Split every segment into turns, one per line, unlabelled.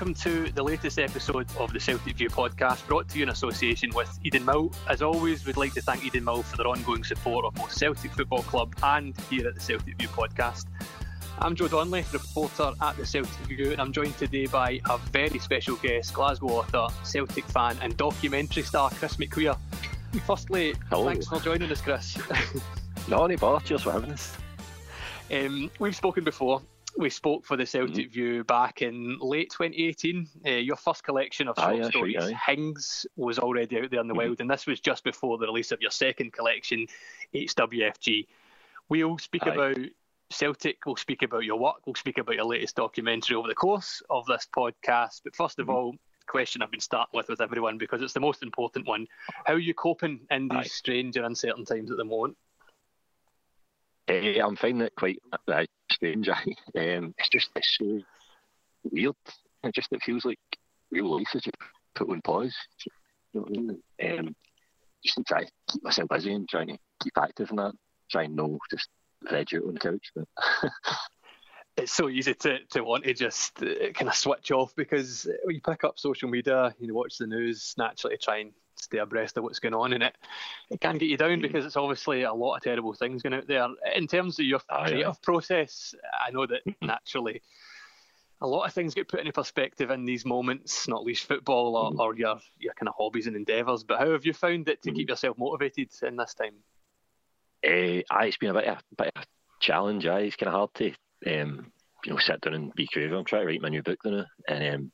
welcome to the latest episode of the Celtic View podcast, brought to you in association with Eden Mill. As always, we'd like to thank Eden Mill for their ongoing support of both Celtic Football Club and here at the Celtic View podcast. I'm Joe Donnelly, reporter at the Celtic View, and I'm joined today by a very special guest, Glasgow author, Celtic fan, and documentary star Chris McQueer. Firstly,
Hello.
thanks for joining us, Chris.
No, any bother. Cheers for having us.
Um, we've spoken before. We spoke for the Celtic
Mm-hmm.
View back in late 2018. Uh, your first collection of short
right,
stories, Hings, was already out there in the
Mhm.
wild, and this was just before the release of your second collection, HWFG. We'll speak
Aye.
about Celtic, we'll speak about your work, we'll speak about your latest documentary over the course of this podcast. But first of
Mhm.
all, question I've been starting with with everyone because it's the most important one. How are you coping in these
Aye.
strange and uncertain times at the moment?
Eh, I'm finding it quite uh, strange. um, it's just it's so weird. It just it feels like real life is just put on pause. You know what I mean? Um, just to try to keep myself busy and trying to keep active and that. Try and no just veg out on the couch. But
it's so easy to, to want to just uh, kind of switch off because you pick up social media, you know, watch the news, naturally try and stay abreast of what's going on, in it it can get you down
Mm.
because it's obviously a lot of terrible things going out there. In terms of your
Aye,
creative process, I know that
Mhm.
naturally a lot of things get put into perspective in these moments, not least football or,
Mhm.
or your your kind of hobbies and endeavours. But how have you found it to keep yourself motivated in this time?
uh, aye, it's been a bit of, bit of a challenge. Aye, it's kind of hard to um, you know sit down and be creative. I'm trying to write my new book now, and um,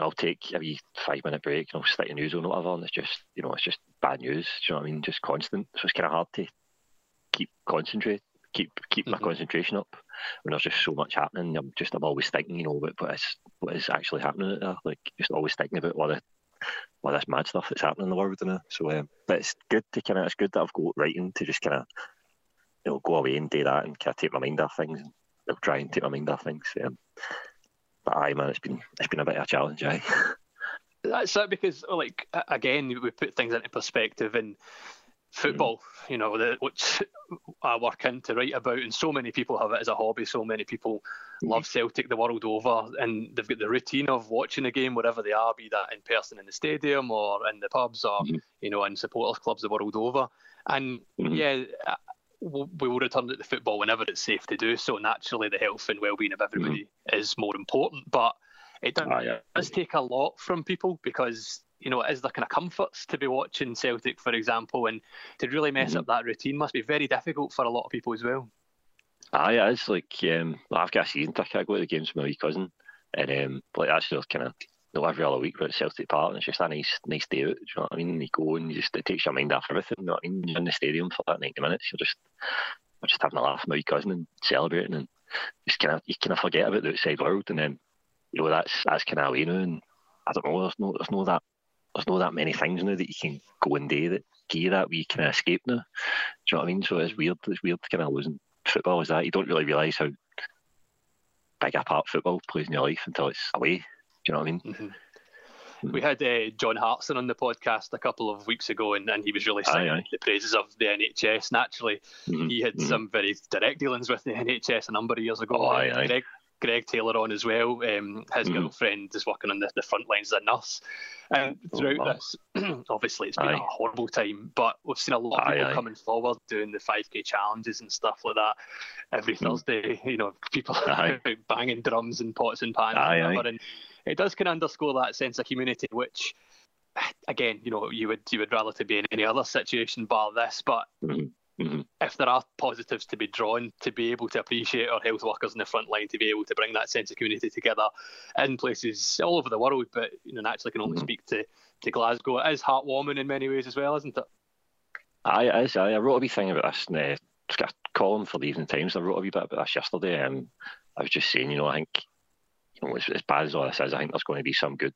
I'll take a wee five minute break and I'll stick the news on or whatever, and it's just you know it's just bad news. Do you know what I mean? Just constant. So it's kind of hard to keep concentrate, keep keep my
Mhm.
concentration up when there's just so much happening. I'm just I'm always thinking, you know, what what is what is actually happening out there. Like just always thinking about what the what this mad stuff that's happening in the world. You know? So, um, but it's good to kind of it's good that I've got writing to just kind of you know go away and do that and kind of take my mind off things. And, I'll try and take my mind off things. Um, but aye, man, it's been it's been a bit of a challenge. Aye.
That's it because, like, again, we put things into perspective in football, you know, the, which I work in to write about, and so many people have it as a hobby. So many people love Celtic the world over, and they've got the routine of watching a game wherever they are, be that in person in the stadium or in the pubs or,
Mhm.
you know, in supporters clubs the world over. And
Mhm.
yeah, we will return to the football whenever it's safe to do so. Naturally, the health and well-being of everybody is more important, but it does
Aye, aye.
does take a lot from people because you know it is the kind of comforts to be watching Celtic, for example, and to really mess
Mhm.
up that routine must be very difficult for a lot of people as well.
Aye, it is like um, I've got a season ticket. I go to the games with my wee cousin, and um, like that's just kind of you know, every other week at Celtic Park, and it's just a nice, nice day out. Do you know what I mean? You go and you just it takes your mind off everything. You know what I mean? You're in the stadium for that ninety minutes. You're just, you're just having a laugh with wee cousin and celebrating, and just kind of you kind of forget about the outside world, and then you know that's that's kind of away now. And I don't know, there's no, there's no that, there's no that many things now that you can go and do that give you that wee kind of escape now. Do you know what I mean? So it's weird. It's weird kind of losing football is that you don't really realise how big a part football plays in your life until it's away. You know what I mean?
Mhm.
Mhm.
We had uh, John Hartson on the podcast a couple of weeks ago, and, and he was really singing
aye.
the praises of the NHS. Naturally,
Mhm,
he had
mhm.
some very direct dealings with the NHS a number of years ago.
Oh, aye, aye.
Greg, Greg Taylor on as well. Um, his
Mhm.
girlfriend is working on the, the front lines as a nurse. And
Oh,
throughout
wow.
this, obviously, it's been a horrible time, but we've seen a lot of
Aye,
people
aye.
coming forward doing the 5k challenges and stuff like that every
Mhm.
Thursday. You know, people
Aye.
banging drums and pots and pans
Aye,
and whatever. And it does kind of underscore that sense of community, which, again, you know, you would you would rather to be in any other situation bar this, but
Mhm, mhm.
if there are positives to be drawn, to be able to appreciate our health workers in the front line, to be able to bring that sense of community together in places all over the world, but you know, naturally can only
Mhm.
speak to, to Glasgow. It is heartwarming in many ways as well, isn't it?
Aye, it is. Aye. I wrote a wee thing about this in uh, a column for the Evening Times. I wrote a wee bit about this yesterday. Um, I was just saying, you know, I think, you know, as, as bad as all this is, I think there's going to be some good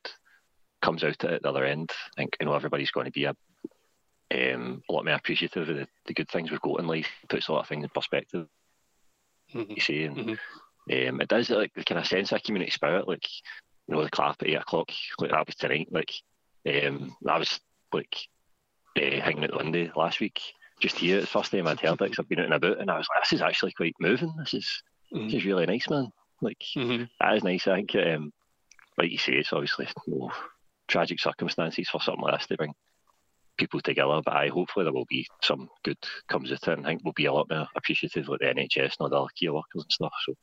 comes out at the other end. I think, you know, everybody's going to be a, um, a lot more appreciative of the, the good things we've got in life. Puts a lot of things in perspective, you see. And um, it does, like, the kind of sense of community spirit, like, you know, the clap at 8 o'clock, like that was tonight. Like, um, I was, like, uh, hanging out the window last week just here. It's the first time I'd heard it 'cause I've been out and about, and I was like, this is actually quite moving. This is this
Mhm.
is really nice, man. Like
Mhm.
that is nice. I think um, like you say, it's obviously no tragic circumstances for something like this to bring people together. But I hopefully there will be some good comes of it, and I think we'll be a lot more appreciative of the NHS and other key workers and stuff. So.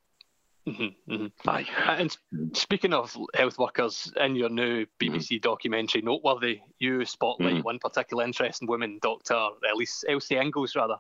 Mm-hmm, mm-hmm.
Aye.
And speaking of health workers, in your new BBC mm-hmm. documentary, noteworthy, you spotlight mm-hmm. one particular interesting woman, Dr. Elise Elsie Inglis, rather.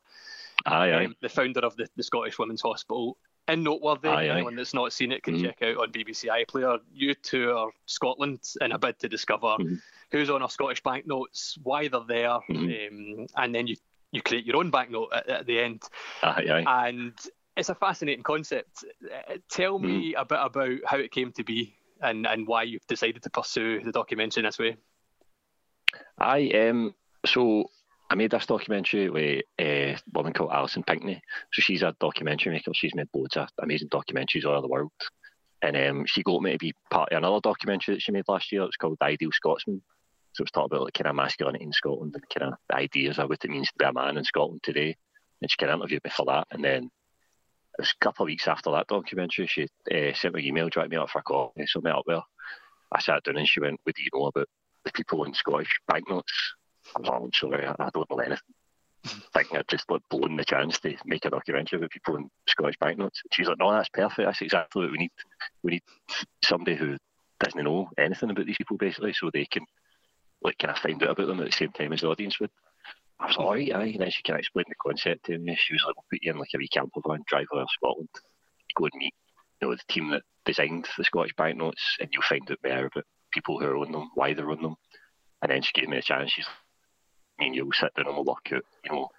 Aye, aye.
Um, the founder of the, the Scottish Women's Hospital. In noteworthy, aye, anyone that's not seen it can mm-hmm. check out on BBC iPlayer. You tour Scotland in a bid to discover mm-hmm. Who's on our Scottish banknotes, why they're there, mm-hmm. um, and then you you create your own banknote at, at the end.
Aye, aye.
And it's a fascinating concept. Uh, tell me mm. a bit about how it came to be and, and why you've decided to pursue the documentary in this way.
I um so I made this documentary with a woman called Alison Pinkney. So she's a documentary maker. She's made loads of amazing documentaries all over the world. And um, she got me to be part of another documentary that she made last year. It's called The Ideal Scotsman. It's talking about like kind of masculinity in Scotland and kind of the ideas of what it means to be a man in Scotland today. And she kind of interviewed me for that. And then it was a couple of weeks after that documentary, she uh, sent me an email, dragged me up for a coffee, so I met up there. I sat down and she went, What do you know about the people in Scottish banknotes? I was like, sorry, I, don't know anything. Thinking I'd just like blown the chance to make a documentary about people in Scottish banknotes. She's like, No, that's perfect. That's exactly what we need. We need somebody who doesn't know anything about these people, basically, so they can like kind of find out about them at the same time as the audience would. I was like, all right, aye. And then she kind of explained the concept to me. She was like, we'll put you in like a wee camper van, drive around Scotland, you go and meet you know, the team that designed the Scottish banknotes, and you'll find out more about people who are on them, why they're on them. And then she gave me a chance. She's me and you'll sit down and we'll work out, you know,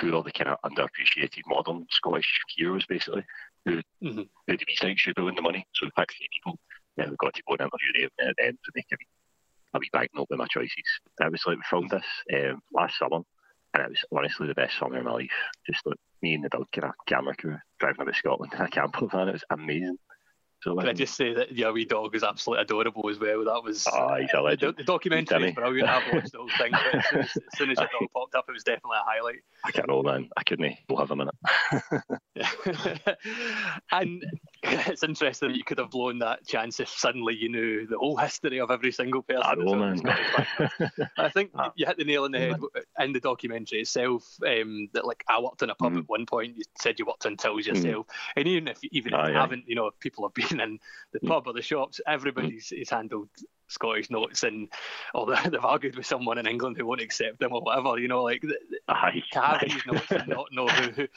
who are the kind of underappreciated modern Scottish heroes, basically, who, mm-hmm. who do we think should own the money. So we picked three people. Yeah, we got to go and interview them at the end to make a wee, a wee banknote with my choices. It was like we filmed this um, last summer and it was honestly the best summer of my life. Just like me and the dog kind of camera crew driving about Scotland in a camper van. It was amazing.
So, Can I um, just say that your wee dog is absolutely adorable as well? That was
oh, he's a legend.
The, the documentary is brilliant. I've watched the whole thing. As soon as, as soon as, your dog popped up, it was definitely a highlight.
I can't know, man. I couldn't. Eh? We'll have a minute.
and it's interesting that you could have blown that chance if suddenly you knew the whole history of every single person. I
know, man.
I think ah. you hit the nail on the head in the documentary itself. Um, that like I worked in a pub mm. at one point. You said you worked in tills mm. yourself, mm. and even if even if ah, you yeah. haven't, you know, people have been in the mm. pub or the shops. Everybody's mm. is handled Scottish notes, and or they've argued with someone in England who won't accept them or whatever. You know, like
aye,
to have aye. these notes and not know who, who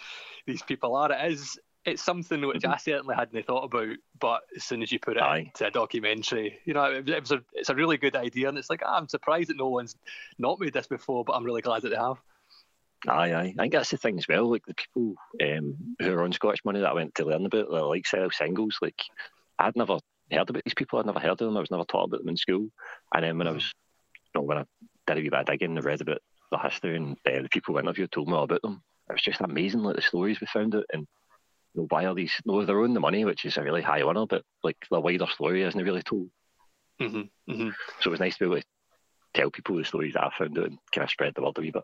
these people are. It is it's something which mm-hmm. I certainly hadn't thought about, but as soon as you put it Aye. into a documentary, you know, it, it, was a it's a really good idea, and it's like ah, I'm surprised that no one's not made this before, but I'm really glad that they have.
Aye, aye. I think that's the thing as well. Like the people um, who are on Scottish Money that I went to learn about, like Elsie Inglis. Like I'd never heard about these people. I'd never heard of them. I was never taught about them in school. And then when I was, you know, when I did a wee bit of digging, I read about the history and uh, the people we interviewed told me all about them. It was just amazing, like the stories we found out and you know, why are these? No, they're on the money, which is a really high honour, but like the wider story isn't really told.
Mm-hmm, mm-hmm.
So it was nice to be able to tell people the stories that I found out and kind of spread the word a wee bit.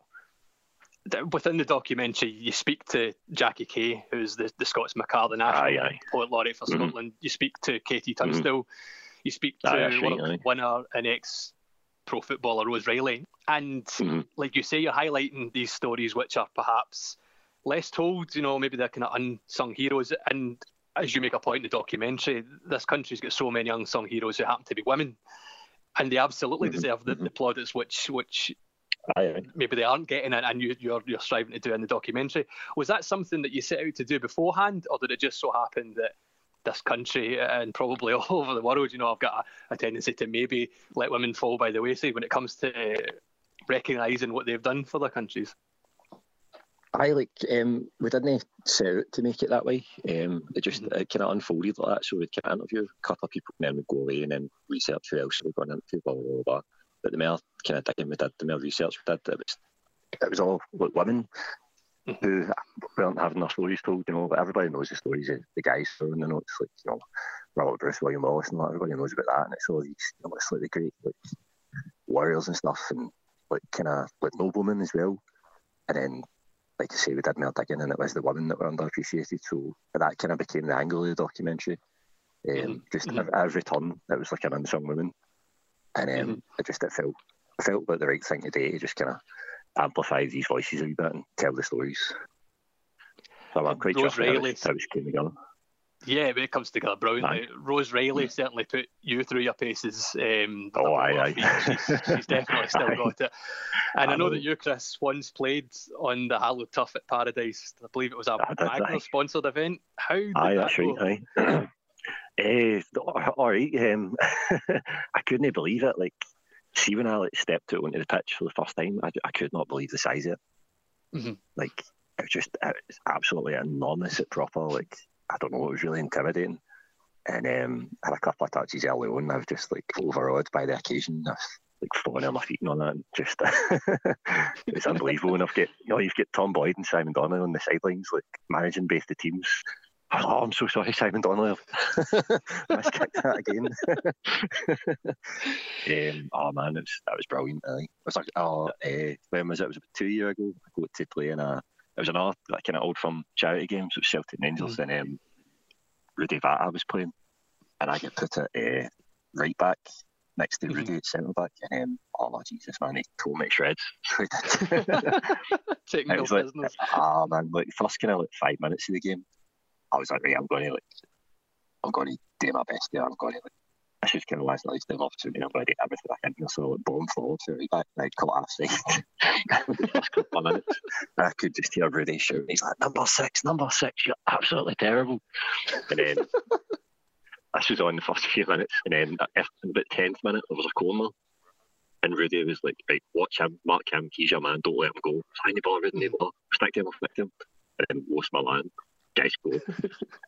Within the documentary, you speak to Jackie Kay, who's the, the Scots Macardie National
aye, aye.
Poet Laureate for mm-hmm. Scotland. You speak to KT mm-hmm. Tunstall. You speak to aye, right, winner and ex pro footballer Rose Reilly. And mm-hmm. like you say, you're highlighting these stories which are perhaps less told, you know, maybe they're kind of unsung heroes. And as you make a point in the documentary, this country's got so many unsung heroes who happen to be women. And they absolutely mm-hmm. deserve the, the plaudits which which Aye. maybe they aren't getting it and you, you're you're striving to do in the documentary. Was that something that you set out to do beforehand, or did it just so happen that this country and probably all over the world, you know, I've got a, a tendency to maybe let women fall by the wayside when it comes to recognising what they've done for their countries?
I like um, we didn't set out to make it that way. Um, it just mm-hmm. it kind of unfolded like that. So we'd kind of interview a couple of people, and then we'd go away and then research who else we're going into, blah, blah, blah, blah. But the more kind of digging we did, the more research we did, it was it was all like women mm-hmm. who weren't having their stories told, you know. But everybody knows the stories of the guys throwing the notes, like you know, Robert Bruce, William Wallace, and that. Everybody knows about that, and it's all these, you know, it's like the great like warriors and stuff, and like kind of like noblemen as well. And then like I say, we did more digging, and it was the women that were underappreciated. So that kind of became the angle of the documentary. Um, mm-hmm. Just mm-hmm. every turn, it was like an unsung woman, and um, mm-hmm. it just it felt it felt like the right thing to do to just kind of amplify these voices a wee bit and tell the stories. So I'm quite Rose Riley, how it came together.
Yeah, but it comes together brilliantly. Rose Reilly certainly put you through your paces. Um,
oh, aye, aye.
She's, she's, definitely still aye. got it. And I, I know, know, that you, Chris, once played on the Hallow Turf at Paradise. I believe it was a Wagner sponsored event. How did
aye,
that
that's
go?
right. Aye. Uh, all right. Um, I couldn't believe it. Like, see when I like, stepped out onto the pitch for the first time, I, I could not believe the size of it. Mm-hmm. Like, it was just it was absolutely enormous at proper. Like, I don't know, it was really intimidating. And um, I had a couple of touches early on. I was just like overawed by the occasion. I was like falling on my feet and all that. And just it's unbelievable. And I've got you know you've got Tom Boyd and Simon Donnelly on the sidelines, like managing both the teams. Oh, I'm so sorry, Simon Donnelly. I just kicked that again. um, oh man, it was, that was brilliant. I was like, oh, uh, when was it? It was about two years ago. I got to play in a it was another like kind of old firm charity game, so it was Celtic and Rangers, mm. and um, Rudi Vata was playing, and I get put at uh, right back next to mm-hmm. Rudi at centre back, and um, oh Jesus man, he tore me shreds.
Taking no
like,
business.
Ah man, like first kind of like five minutes of the game, I was like, right, I'm going to like, I'm going to do my best there. I'm going to like I should kind of last nice the opportunity. I'm going to get everything I can. So like, boom forward, so right back, like caught half side. first couple I could just hear Rudi shouting. He's like, "Number six, number six, you're absolutely terrible." And then this was on the first few minutes, and then in about tenth minute there was a corner, and Rudi was like, "Right, watch him, mark him. He's your man. Don't let him go. Find the ball, Rudi. Mm. Stick to him, stick to him." And then lost my line guys go. and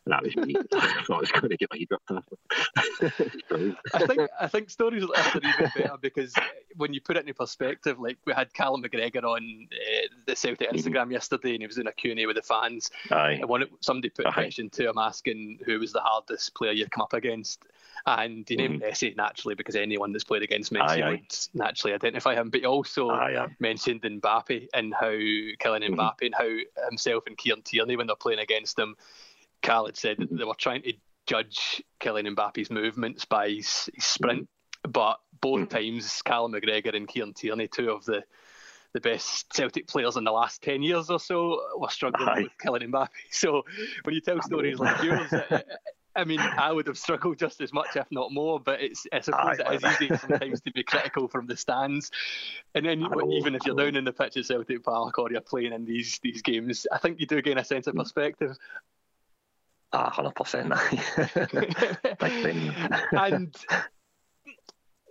that was me. I thought I was going to get my head ripped off.
I think I think stories like this are even better because when you put it into perspective, like we had Callum McGregor on uh, the Celtic mm-hmm. Instagram mm-hmm. yesterday, and he was in a Q&A with the fans.
Aye.
And one, somebody put a question to him asking who was the hardest player you'd come up against. And he named mm-hmm. Messi naturally because anyone that's played against Messi aye, would naturally identify him. But he also
aye,
mentioned Mbappe and how Kylian mm-hmm. Mbappe and how himself and Kieran Tierney, when they're playing against him, Cal had said that mm-hmm. they were trying to judge Kylian Mbappe's movements by his, his sprint. But both times, Callum McGregor and Kieran Tierney, two of the the best Celtic players in the last 10 years or so were struggling Aye. with Kylian Mbappe. So when you tell stories like yours, I mean, I would have struggled just as much, if not more. But it's I suppose Aye, it is easy sometimes to be critical from the stands, and then know, even if you're down in the pitch at Celtic Park or you're playing in these these games, I think you do gain a sense of mm. perspective.
Ah, hundred percent.
And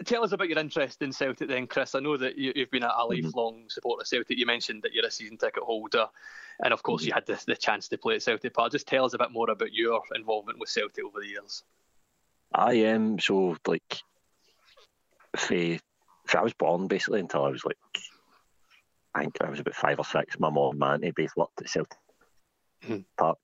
tell us about your interest in Celtic then, Chris. I know that you, have been a, mm-hmm. lifelong mm-hmm. supporter of Celtic. You mentioned that you're a season ticket holder, and of course, mm-hmm. you had the, the, chance to play at Celtic Park. Just tell us a bit more about your involvement with Celtic over the years.
I am um, so like, if, I was born basically until I was like, I think I was about five or six. My mom and auntie both worked at Celtic mm-hmm. Park.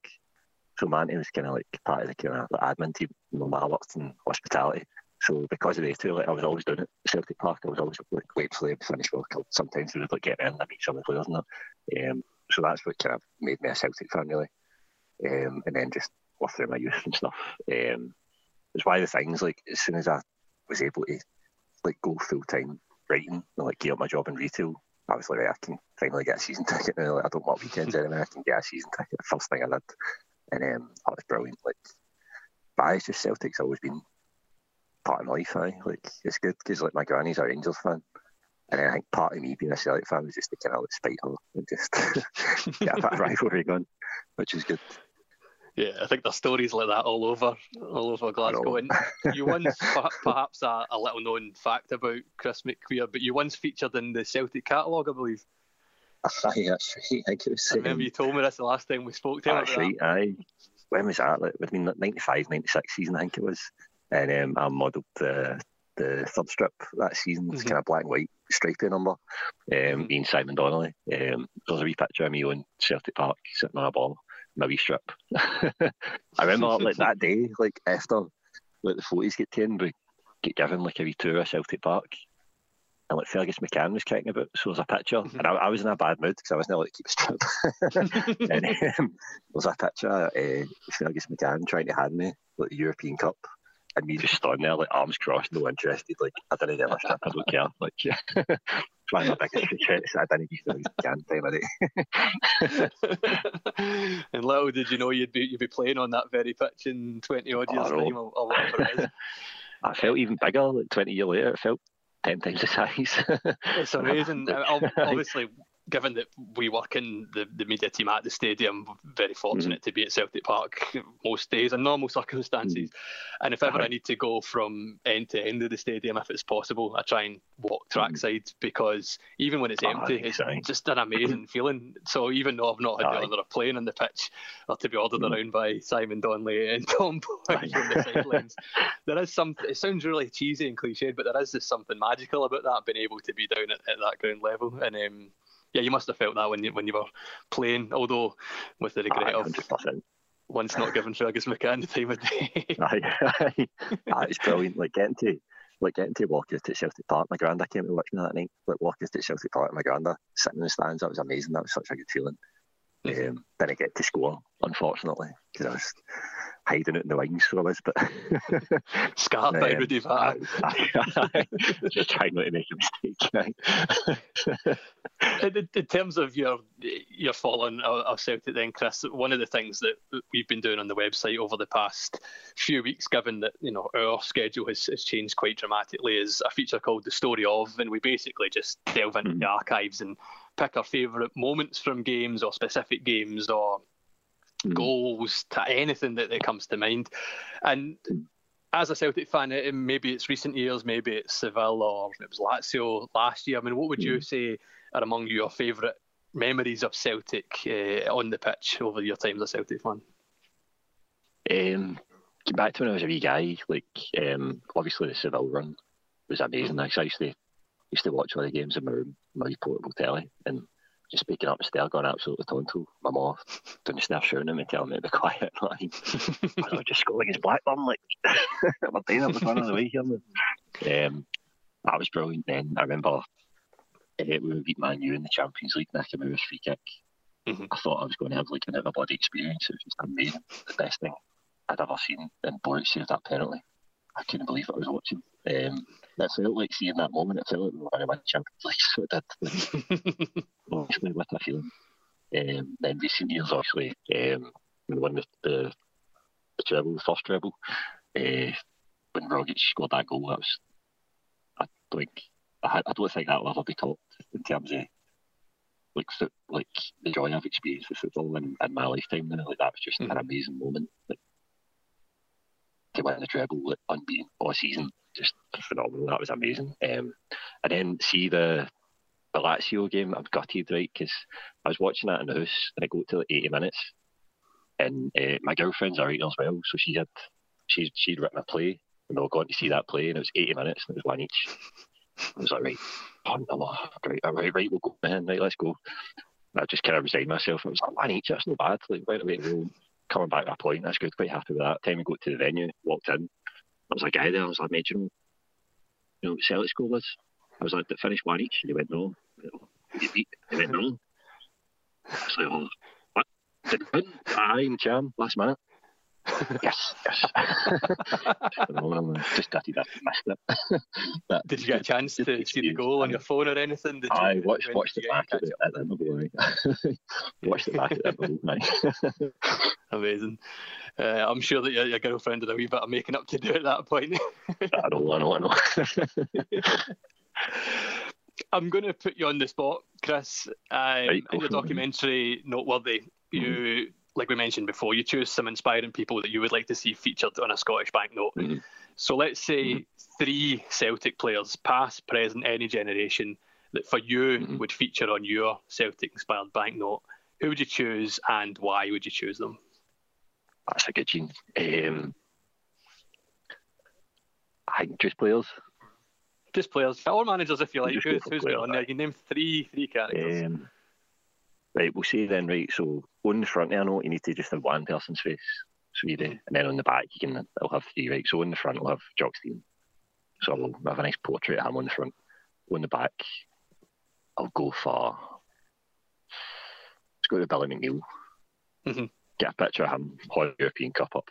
So Manty was kind of like part of the kind of admin team. My mum worked in hospitality. So because of these two, like I was always doing it Celtic Park. I was always like waiting for them to finish work. Sometimes we would like get in and meet some of the players and that. Um, so that's what kind of made me a Celtic fan really. Um, and then just work through my youth and stuff. Um, it's one of the things like as soon as I was able to like go full time writing and like give up my job in retail, I was like, right, I can finally get a season ticket now. Like, I don't want weekends anymore. I can get a season ticket. First thing I did, and um, that was brilliant. Like, but it's just Celtic's always been part of my life. Eh? Like it's good because like my granny's a Rangers fan, and I think part of me being a Celtic fan was just to kind of like spite her and just get a bit of rivalry going, which is good.
Yeah, I think there's stories like that all over, all over Glasgow. And you once, perhaps a, a, little known fact about Chris McQueer, but you once featured in the Celtic catalogue, I believe.
Aye, that's right. I, was
I remember you told me this the last time we spoke to him.
That's right. That. Aye. When was that? Like, I mean, 95, 96 season, I think it was and um, I modelled the the third strip that season. It's mm-hmm. kind of black and white stripy number. Um, mm-hmm. Me and Simon Donnelly. Um, there's a wee picture of me on Celtic Park sitting on a ball, my wee strip. I remember like that day, like after like the photos get taken, we get given like a wee tour of Celtic Park. and like Fergus McCann was kicking about. So there's a picture, mm-hmm. and I, I, was in a bad mood because I wasn't able to keep strip. and um, there's a picture of uh, Fergus McCann trying to hand me like the European Cup, and me just standing there like arms crossed, no interested. Like I didn't get my strip, I don't care. Like yeah. trying my biggest success. I didn't give Fergus McCann time
of day. and little did you know you'd be you'd be playing on that very pitch in twenty odd years oh, time or, or whatever it is.
I felt even bigger. Like twenty years later, it felt ten times the size.
it's amazing. Obviously, given that we work in the, the media team at the stadium, very fortunate mm. to be at Celtic Park most days in normal circumstances. Mm. And if ever uh-huh. I need to go from end to end of the stadium, if it's possible, I try and walk trackside mm. because even when it's empty, oh, it's just an amazing feeling. So even though I've not had the honour of playing on the pitch or to be ordered mm. around by Simon Donnelly and Tom Boyd on the sidelines, there is some, it sounds really cheesy and cliched, but there is just something magical about that, being able to be down at, at that ground level. And um, yeah, you must have felt that when you when you were playing. Although with the regret of once not giving Fergus McCann the time of day.
aye, aye. it's brilliant. Like getting to like getting to walk out to Celtic Park. My granda came to watch me that night. Like walking to Celtic Park, my granda sitting in the stands. That was amazing. That was such a good feeling. Mm-hmm. Um, didn't get to score, unfortunately, because I was hiding it in the wings for was, but
scarred by um, Rudi Vat.
Just trying not to make a
mistake. in, in, terms of your your following of Celtic, then Chris, one of the things that we've been doing on the website over the past few weeks, given that you know our schedule has, has changed quite dramatically, is a feature called the story of, and we basically just delve into mm-hmm. the archives and pick our favourite moments from games or specific games or mm. goals to anything that, that comes to mind. And as a Celtic fan, maybe it's recent years, maybe it's Seville or it was Lazio last year. I mean, what would you mm. say are among your favourite memories of Celtic uh, on the pitch over your time as a Celtic fan?
Um, back to when I was a wee guy, like um, obviously the Seville run was amazing. I used to used to watch all the games in my room, my portable telly, and just picking up my stair going absolutely tonto. My mom doing the staff shouting at me, telling me to be quiet. Like, I was just scoring his Blackburn, like, I'm doing it, one of the way here. Um, that was brilliant. Then I remember uh, we beat Man U in the Champions League, Nakamura's free kick. Mm-hmm. I thought I was going to have like an everybody experience. It was just amazing. The best thing I'd ever seen. And Boyd saved that penalty. I couldn't believe what I was watching. Um, it felt like seeing that moment. It felt like we were going to win Champions League, so it did. obviously, with a feeling. Um, then recent years, obviously, um, we won the, the, the treble, the first treble. Uh, when Rogic scored that goal, that was, I think, I, I don't think that will ever be topped in terms of like like the joy I've experienced with football in, in my lifetime. Now. Like that was just mm. an amazing moment. Like, to win the treble unbeaten all season. Just phenomenal. That was amazing. Um, and then see the the Lazio game. I'm gutted, right? Because I was watching that in the house and I got to like 80 minutes, and uh, my girlfriend's a writer as well, so she had she she'd written a play, and they were going to see that play, and it was 80 minutes, and it was one each. I was like, right, fun, right, right, right, we'll go, man, right, let's go. And I just kind of resigned myself. I was like, one each, that's not bad. Like, right away, we'll coming back to a point. That's good. Quite happy with that. Time we got to the venue, walked in. There was a guy there. I was like, mate, you know, Celtic score was. I was like, did finish one each? And he went, no. You. He went, no. I was like, oh, what? Did win? Aye, Ntcham, last minute. Yes, yes. just I missed it.
but Did you get a chance to see the goal on your phone or anything? Did
I watched, watched it back at, at the watched it back at the
Amazing. Uh, I'm sure that your, your girlfriend did a wee bit of making up to do at that point.
I know, I know, I know.
I'm going to put you on the spot, Chris. Um, right, in the documentary, Noteworthy, you mm-hmm like we mentioned before, you choose some inspiring people that you would like to see featured on a Scottish banknote. Mm-hmm. So let's say mm-hmm. three Celtic players, past, present, any generation, that for you mm-hmm. would feature on your Celtic inspired banknote. Who would you choose and why would you choose them?
That's a good gene. Um, I think just players.
Just players, or managers if you like. Who's, who's on there? You name three three characters. Um,
Right, we'll say then, right, so on the front there, no, you need to just have one person's face. So you do, and then on the back, you can, it'll have three, right? So on the front, we'll have Jock Stein. So we'll have a nice portrait of him on the front. on the back, I'll go for. Let's go to Billy McNeill.
Mm-hmm.
Get a picture of him, Hot European Cup up.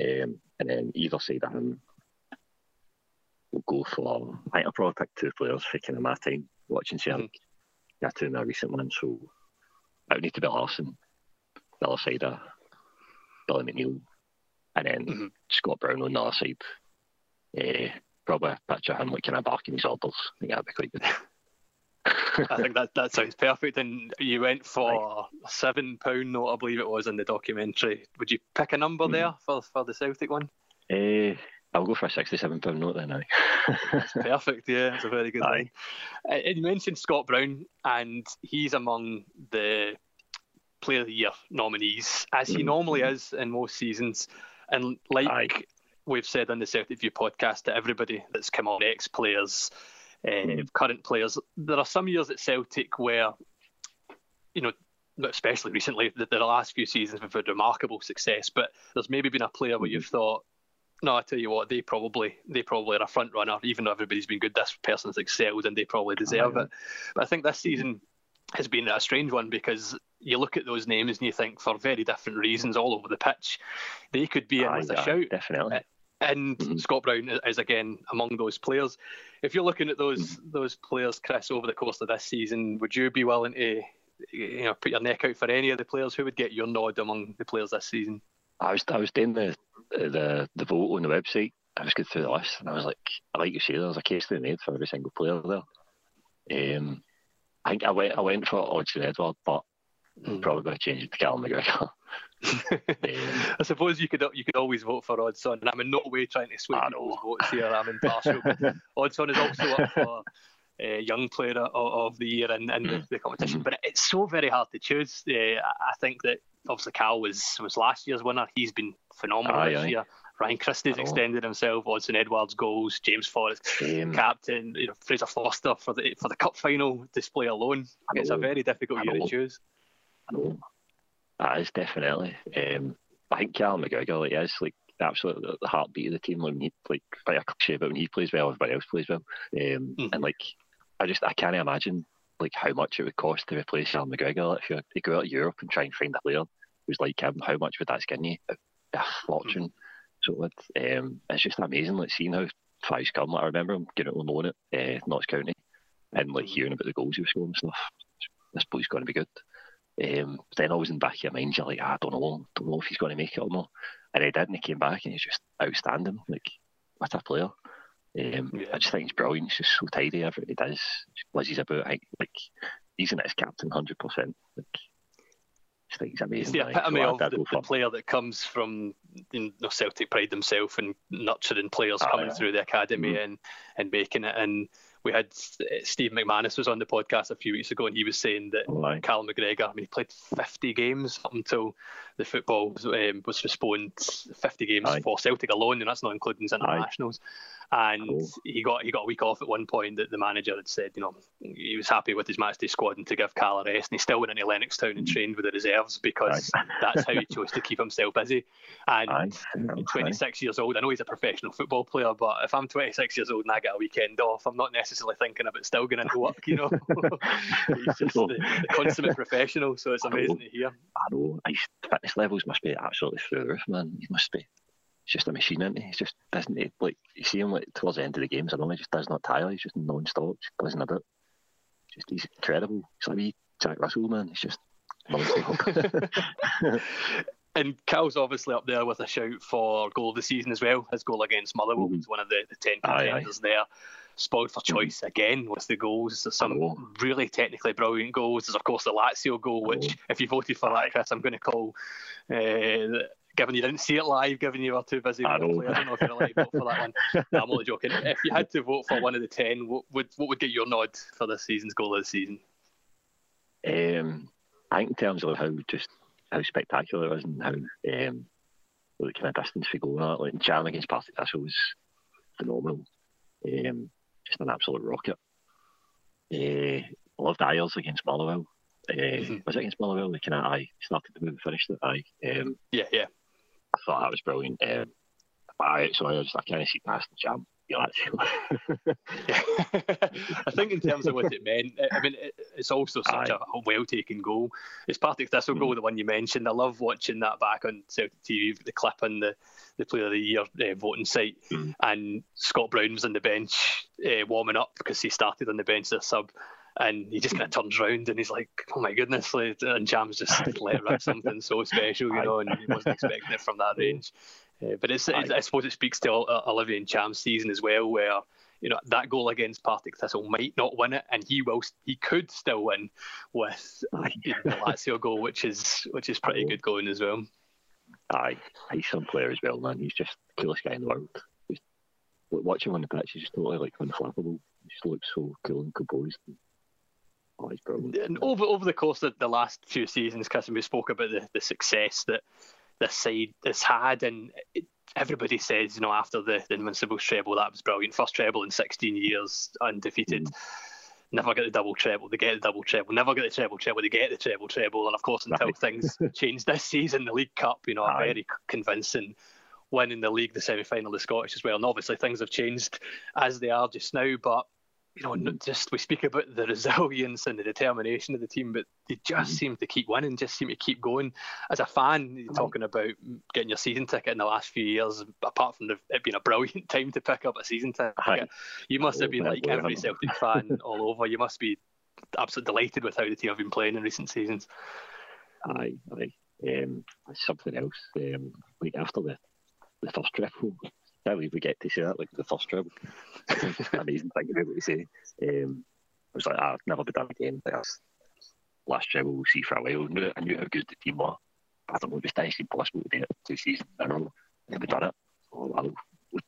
Um, and then either side of him, we'll go for. I think I'll probably pick two players for kind of my time watching Celtic. Mm-hmm. Yeah, two in a recent one, so it would need to be Larsson, the other side of Billy McNeil, and then mm-hmm. Scott Brown on the other side. Uh, probably a picture of him like kind of barking his orders. I think that'd be quite good.
I think that that sounds perfect. And you went for a seven pound note, I believe it was in the documentary. Would you pick a number mm. there for, for the Celtic one?
Uh, I'll go for a sixty-seven pound note then.
That's perfect. Yeah, it's a very good line. Uh, you mentioned Scott Brown, and he's among the Player of the Year nominees, as he mm. normally is in most seasons. And like Aye. we've said on the Celtic View podcast, to everybody that's come on, ex players uh, current players. There are some years at Celtic where, you know, especially recently, the, the last few seasons we've had remarkable success, but there's maybe been a player where you've mm-hmm. thought, no, I tell you what, they probably they probably are a front runner, even though everybody's been good. This person's excelled, and they probably deserve oh, it. But I think this season has been a strange one because you look at those names and you think, for very different reasons, all over the pitch, they could be in with a shout.
Definitely
and mm-hmm. Scott Brown is again among those players. If you're looking at those mm-hmm. those players, Chris, over the course of this season, would you be willing to you know put your neck out for any of the players? Who would get your nod among the players this season?
I was I was doing the the the vote on the website. I was going through the list and I was like, I like you say, there's a case to be made for every single player there. Um, I think I went I went for Odsonne Edouard, but mm. probably going to change it to Callum McGregor.
I suppose you could you could always vote for Odsonne, and I'm in no way trying to sway people's votes here. I'm impartial, but Odsonne is also up for uh, young player of, of, the year in, in the, the, competition. But it's so very hard to choose. Uh, I think that obviously Cal was was last year's winner. He's been phenomenal aye, this aye. year. Ryan Christie's extended himself. Odsonne Edouard's goals. James Forrest, Same. captain. You know, Fraser Forster for the for the cup final display alone. It's a very difficult year to choose.
I know. That is definitely. Um, I think Cal McGregor like is like absolutely the heartbeat of the team when he like quite a cliche, but when he plays well, everybody else plays well. Um, mm-hmm. And like, I just I can't imagine like how much it would cost to replace Callum McGregor if you, you go out of Europe and try and find a player who's like him. How much would that skin you? A, a fortune. Mm-hmm. So it, um, it's just amazing, like seeing how far he's come. Like, I remember him getting on loan at uh, Notts County and like hearing about the goals he was scoring and stuff. This boy's going to be good. Um, then always in the back of your mind, you're like, ah, I don't know, don't know if he's going to make it or not. And he did, and he came back, and he's just outstanding. Like, what a player! Um, yeah. I just think he's brilliant. He's just so tidy. Everything he does, Lizzie's about like, like he's in his captain, hundred percent. Like, I think he's amazing.
He's the epitome of the, the, player that comes from you know, Celtic pride himself and nurturing players oh, coming yeah. through the academy mm-hmm. and and making it. And we had Steve McManus was on the podcast a few weeks ago, and he was saying that oh, Cal McGregor, I mean, he played 50 games up until the football was, um, was postponed. 50 games Aye. for Celtic alone, and that's not including his internationals. Aye and cool. he got he got a week off at one point that the manager had said you know he was happy with his matchday squad and to give Cal a rest. And he still went into Lennoxtown and trained with the reserves because right. that's how he chose to keep himself busy. And 26 years old I know he's a professional football player but if I'm 26 years old and I get a weekend off I'm not necessarily thinking about still going into work you know? He's just the, the, consummate professional so it's amazing to hear.
I know. His fitness levels must be absolutely through the roof man. He must be he's just a machine, isn't he? He's just doesn't he, like you see him like towards the end of the games. I know he just does not tire. He's just non-stop, just buzzing about. Just he's incredible. He's like me, Jack Russell, man. He's just
and Cal's obviously up there with a shout for goal of the season as well. His goal against Motherwell was one of the, the ten contenders there. Spoiled for choice again with the goals. There's some really technically brilliant goals. There's of course the Lazio goal, which if you voted for that, Chris, I'm going to call uh, given you didn't see it live, given you were too busy I the I don't know if you're allowed to vote for that one. No, I'm only joking. If you had to vote for one of the ten, what would what would get your nod for this season's goal of the season?
Um, I think in terms of how just how spectacular it is and how um, the kind of distance we go on like Ntcham against Partick Thistle was phenomenal. Um, just an absolute rocket. Uh, I loved Ajer's against Motherwell. Uh, mm-hmm. Was it against Motherwell? They kind of I started the move, finished it. I um,
yeah, yeah.
I thought that was brilliant. Um, I, so I just I kind of see past the. Yeah,
I think in terms of what it meant, I mean, it's also such a, a well-taken goal. It's Partick Thistle mm. goal, the one you mentioned. I love watching that back on Celtic TV, the clip on the, the Player of the Year uh, voting site, mm. and Scott Brown was on the bench uh, warming up because he started on the bench as a sub and he just kind of turns around and he's like, "Oh my goodness!" and Cham's just let rip something so special, you know, and he wasn't expecting it from that range. Uh, but it's, it's, I suppose it speaks to Olivier and Ntcham's season as well, where you know that goal against Partick Thistle might not win it, and he will he could still win with the Lazio goal, which is which is pretty good going as well.
Aye, he's some player as well, man. He's just the coolest guy in the world. Just, watch him on the pitch, he's just totally like unflappable. He just looks so cool and composed. Oh, he's brilliant.
And over over the course of the last few seasons, Chris, we spoke about the, the success that this side has had, and it, everybody says, you know, after the, the Invincibles treble, that was brilliant. First treble in 16 years, undefeated. Mm. Never get the double treble, they get the double treble. Never get the treble treble, they get the treble treble. And of course, until right. things change this season, the League Cup, you know, a very convincing win in the league, the semi final, the Scottish as well. And obviously, things have changed as they are just now. But you know, not just we speak about the resilience and the determination of the team, but they just mm-hmm. seem to keep winning, just seem to keep going. As a fan, you're talking about getting your season ticket in the last few years, apart from the, it being a brilliant time to pick up a season ticket, you must have been like every Celtic fan all over. You must be absolutely delighted with how the team have been playing in recent seasons.
Aye, aye. Um, something else. Um, like after the the first triple, can't we get to see that, like the first treble. Amazing thing be able to say. Um, I was like, ah, I've never been done again. That's last treble we'll see for a while. I knew, I knew how good the team were. I thought it was actually possible to do it two seasons in a row. Never done it. So, well,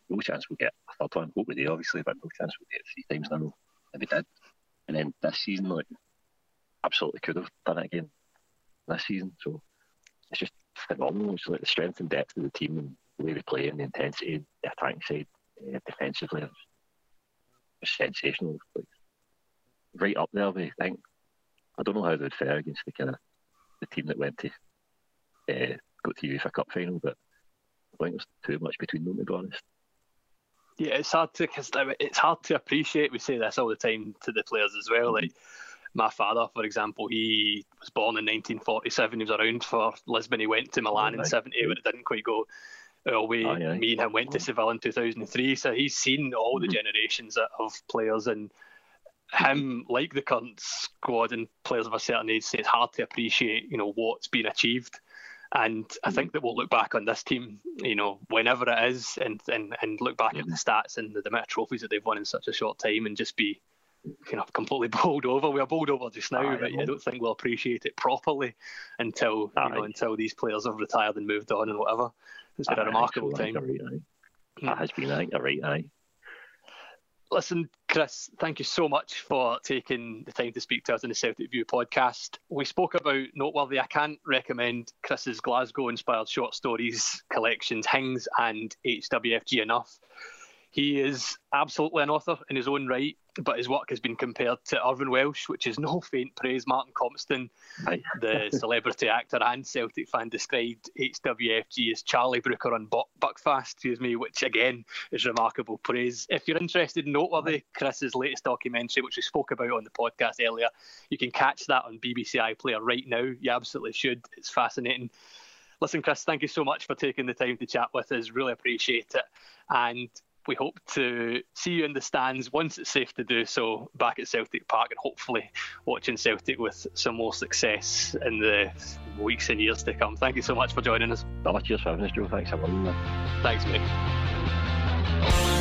no chance we'll get a third one. Hope we obviously, but no chance we'll get three times in a row. And did. And then this season, like, absolutely could have done it again this season. So it's just phenomenal. It's like the strength and depth of the team and way we play and the intensity, the attacking side, uh, defensively, it's sensational. Like, right up there, I think. I don't know how they'd fare against the kind of the team that went to uh, go to UEFA Cup final, but I think there's too much between them to be honest.
Yeah, it's hard to cause it's hard to appreciate. We say this all the time to the players as well. Like my father, for example, he was born in 1947. He was around for Lisbon. He went to Milan oh, in '70, but it didn't quite go we, oh, yeah. me and him went to Seville in 2003, so he's seen all the mm-hmm. generations of players and him, like the current squad and players of a certain age, say it's hard to appreciate, you know, what's been achieved. And I mm-hmm. think that we'll look back on this team, you know, whenever it is, and and, and look back at the mm-hmm. stats and the, the amount of trophies that they've won in such a short time, and just be, you know, completely bowled over. We are bowled over just now, but I don't think we'll appreciate it properly until you know until these players have retired and moved on and whatever. It's been a remarkable time.
Right, hmm. that has been, I a right eye.
Listen, Chris, thank you so much for taking the time to speak to us in the Celtic View podcast. We spoke about Noteworthy. I can't recommend Chris's Glasgow inspired short stories collections, Hings and HWFG enough. He is absolutely an author in his own right, but his work has been compared to Irvine Welsh, which is no faint praise. Martin Compston, the celebrity actor and Celtic fan, described HWFG as Charlie Brooker on Buckfast, excuse me, which again is remarkable praise. If you're interested in Noteworthy, Chris's latest documentary, which we spoke about on the podcast earlier, you can catch that on BBC iPlayer right now. You absolutely should. It's fascinating. Listen, Chris, thank you so much for taking the time to chat with us. Really appreciate it. And we hope to see you in the stands once it's safe to do so back at Celtic Park and hopefully watching Celtic with some more success in the weeks and years to come. Thank you so much for joining us.
Oh, cheers for having us, Joe. Thanks for having me.
Thanks, mate.